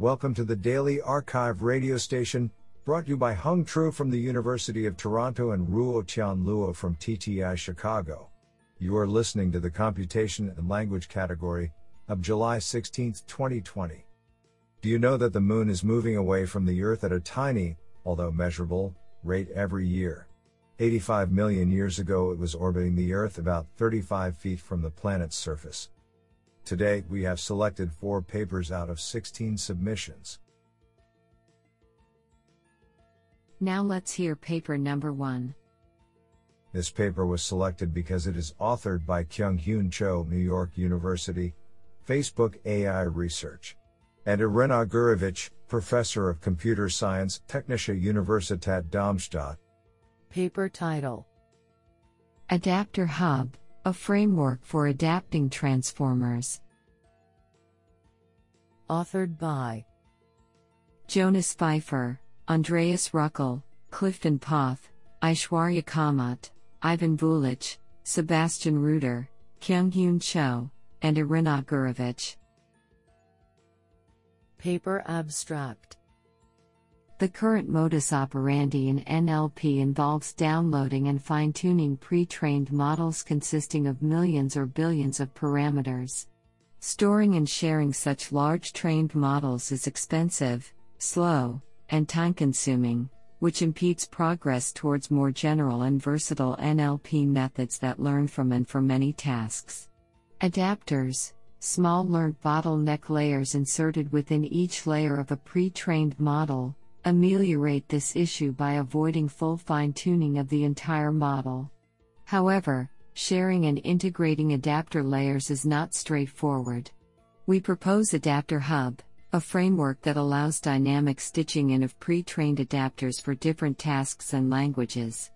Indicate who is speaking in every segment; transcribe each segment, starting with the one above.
Speaker 1: Welcome to the Daily arXiv radio station, brought to you by Hung Tru from the University of Toronto and Ruotian Luo from TTI Chicago. You are listening to the Computation and Language category of July 16, 2020. Do you know that the moon is moving away from the Earth at a tiny, although measurable, rate every year? 85 million years ago, it was orbiting the Earth about 35 feet from the planet's surface. Today, we have selected four papers out of 16 submissions.
Speaker 2: Now let's hear paper number one.
Speaker 1: This paper was selected because it is authored by Kyung Hyun Cho, New York University, Facebook AI Research, and Iryna Gurevych, Professor of Computer Science, Technische Universität Darmstadt.
Speaker 2: Paper title Adapter Hub a framework for adapting transformers. Authored by Jonas Pfeiffer, Andreas Rücklé, Clifton Poth, Aishwarya Kamath, Ivan Vulić, Sebastian Ruder, Kyung-hyun Cho, and Iryna Gurevych. Paper Abstract the current modus operandi in NLP involves downloading and fine tuning pre trained models consisting of millions or billions of parameters. Storing and sharing such large trained models is expensive, slow, and time consuming, which impedes progress towards more general and versatile NLP methods that learn from and for many tasks. Adapters, small learned bottleneck layers inserted within each layer of a pre trained model, ameliorate this issue by avoiding full fine tuning of the entire model. However, sharing and integrating adapter layers is not straightforward. We propose Adapter Hub, a framework that allows dynamic stitching in of pre trained adapters for different tasks and languages.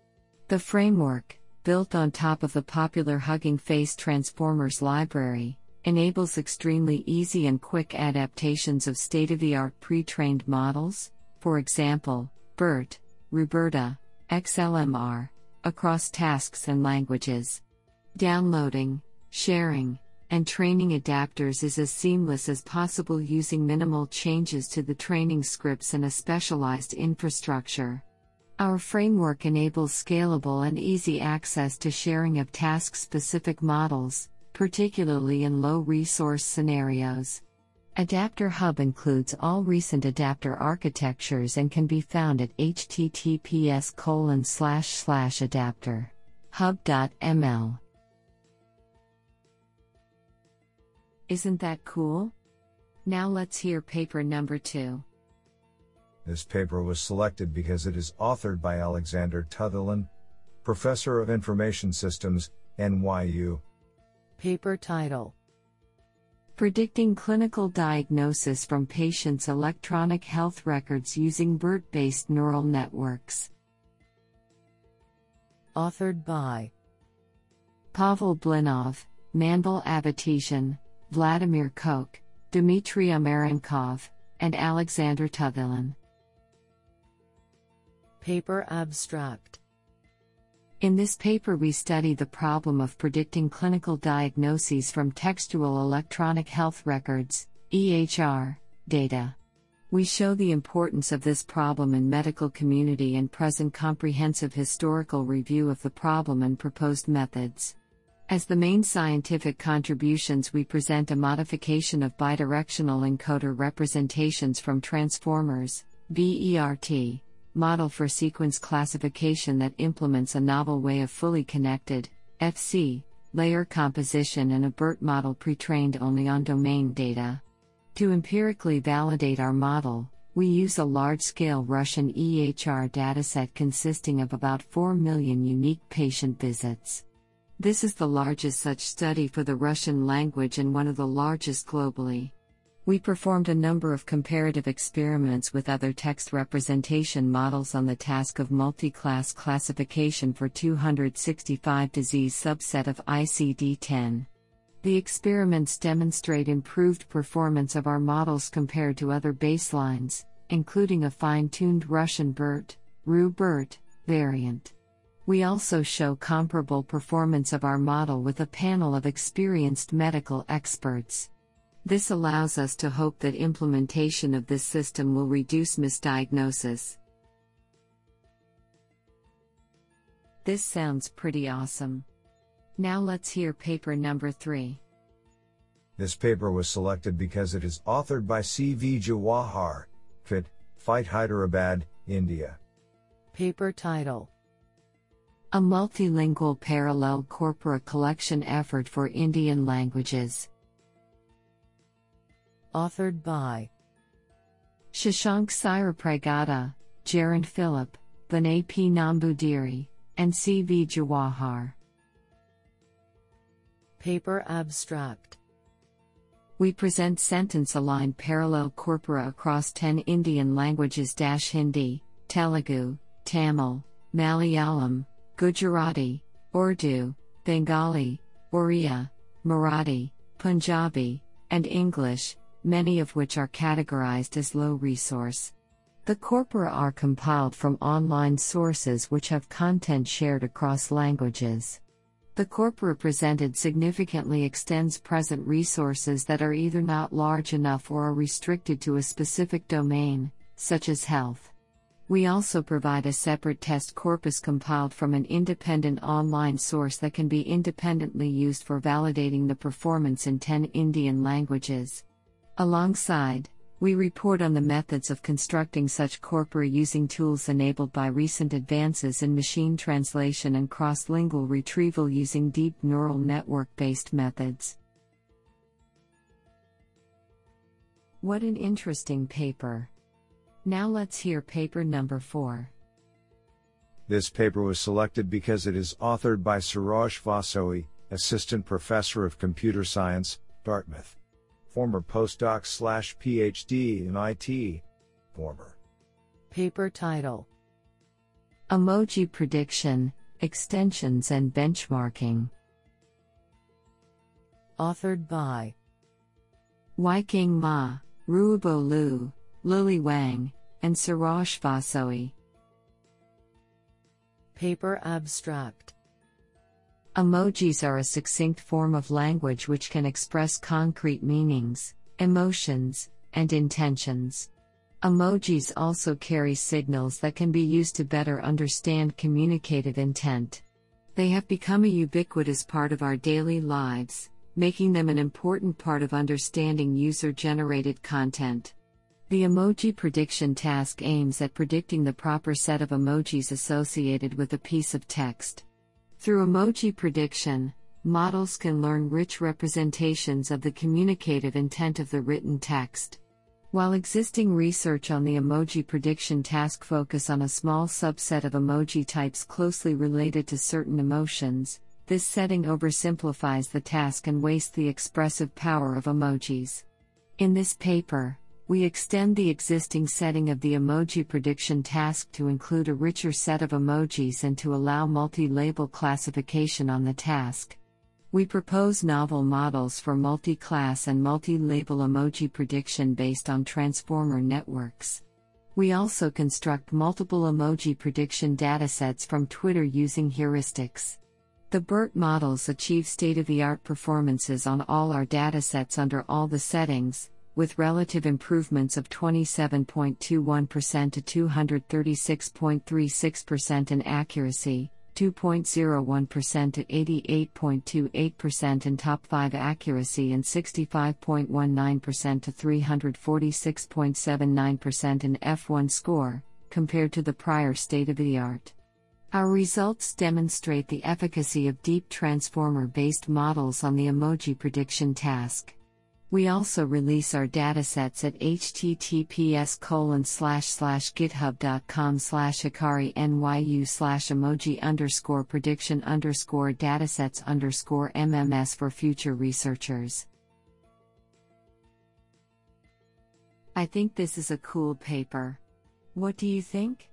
Speaker 2: The framework, built on top of the popular Hugging Face Transformers library, enables extremely easy and quick adaptations of state of the art pre trained models, for example, BERT, RoBERTa, XLMR, across tasks and languages. Downloading, sharing, and training adapters is as seamless as possible using minimal changes to the training scripts and a specialized infrastructure. Our framework enables scalable and easy access to sharing of task specific models, particularly in low resource scenarios. Adapter Hub includes all recent adapter architectures and can be found at https colon Isn't that cool? Now let's hear paper number two.
Speaker 1: This paper was selected because it is authored by Alexander Tutherland, Professor of Information Systems, NYU.
Speaker 2: Paper title Predicting clinical diagnosis from patients' electronic health records using BERT based neural networks. Authored by Pavel Blinov, Manvel Avetisian, Vladimir Kokh, Dmitry Umerenkov, and Alexander Tutherland. Paper Abstract in this paper, we study the problem of predicting clinical diagnoses from textual electronic health records EHR, data. We show the importance of this problem in medical community and present comprehensive historical review of the problem and proposed methods. As the main scientific contributions, we present a modification of bidirectional encoder representations from transformers, BERT, model for sequence classification that implements a novel way of fully connected, FC, layer composition and a BERT model pre trained only on domain data. To empirically validate our model, we use a large scale Russian EHR dataset consisting of about 4 million unique patient visits. This is the largest such study for the Russian language and one of the largest globally. We performed a number of comparative experiments with other text representation models on the task of multi class classification for 265 disease subset of ICD 10. The experiments demonstrate improved performance of our models compared to other baselines, including a fine tuned Russian BERT, RU-BERT, variant. We also show comparable performance of our model with a panel of experienced medical experts. This allows us to hope that implementation of this system will reduce misdiagnosis. This sounds pretty awesome. Now let's hear paper number 3.
Speaker 1: This paper was selected because it is authored by C.V. Jawahar, FIT, Fight Hyderabad, India.
Speaker 2: Paper title A multilingual parallel corpora collection effort for Indian languages. Authored by Shashank Siripragada, Jerin Philip, Vinay P. Namboodiri, and C. V. Jawahar. Paper Abstract We present sentence aligned parallel corpora across 10 Indian languages Hindi, Telugu, Tamil, Malayalam, Gujarati, Urdu, Bengali, Oriya, Marathi, Punjabi, and English, many of which are categorized as low resource. The corpora are compiled from online sources which have content shared across languages. The corpora presented significantly extends present resources that are either not large enough or are restricted to a specific domain, such as health. We also provide a separate test corpus compiled from an independent online source that can be independently used for validating the performance in 10 Indian languages. Alongside, we report on the methods of constructing such corpora using tools enabled by recent advances in machine translation and cross lingual retrieval using deep neural network based methods. What an interesting paper! Now let's hear paper number 4.
Speaker 1: This paper was selected because it is authored by Soroush Vosoughi, Assistant Professor of Computer Science, Dartmouth former postdoc slash PhD in IT, former.
Speaker 2: Paper title Emoji Prediction, Extensions and Benchmarking. Authored by Weicheng Ma, Ruibo Liu, Lily Wang, and Soroush Vosoughi. Paper Abstract Emojis are a succinct form of language which can express concrete meanings, emotions, and intentions. Emojis also carry signals that can be used to better understand communicative intent. They have become a ubiquitous part of our daily lives, making them an important part of understanding user generated content. The emoji prediction task aims at predicting the proper set of emojis associated with a piece of text. Through emoji prediction, models can learn rich representations of the communicative intent of the written text. While existing research on the emoji prediction task focus on a small subset of emoji types closely related to certain emotions, this setting oversimplifies the task and wastes the expressive power of emojis. In this paper, we extend the existing setting of the emoji prediction task to include a richer set of emojis and to allow multi label classification on the task. We propose novel models for multi class and multi label emoji prediction based on transformer networks. We also construct multiple emoji prediction datasets from Twitter using heuristics. The BERT models achieve state of the art performances on all our datasets under all the settings, with relative improvements of 27.21% to 236.36% in accuracy, 2.01% to 88.28% in top 5 accuracy and 65.19% to 346.79% in F1 score, compared to the prior state of the art. Our results demonstrate the efficacy of deep transformer based models on the emoji prediction task. We also release our datasets at https colon slash slash github.com slash hikari nyu slash emoji underscore prediction underscore datasets underscore mms for future researchers. I think this is a cool paper. What do you think?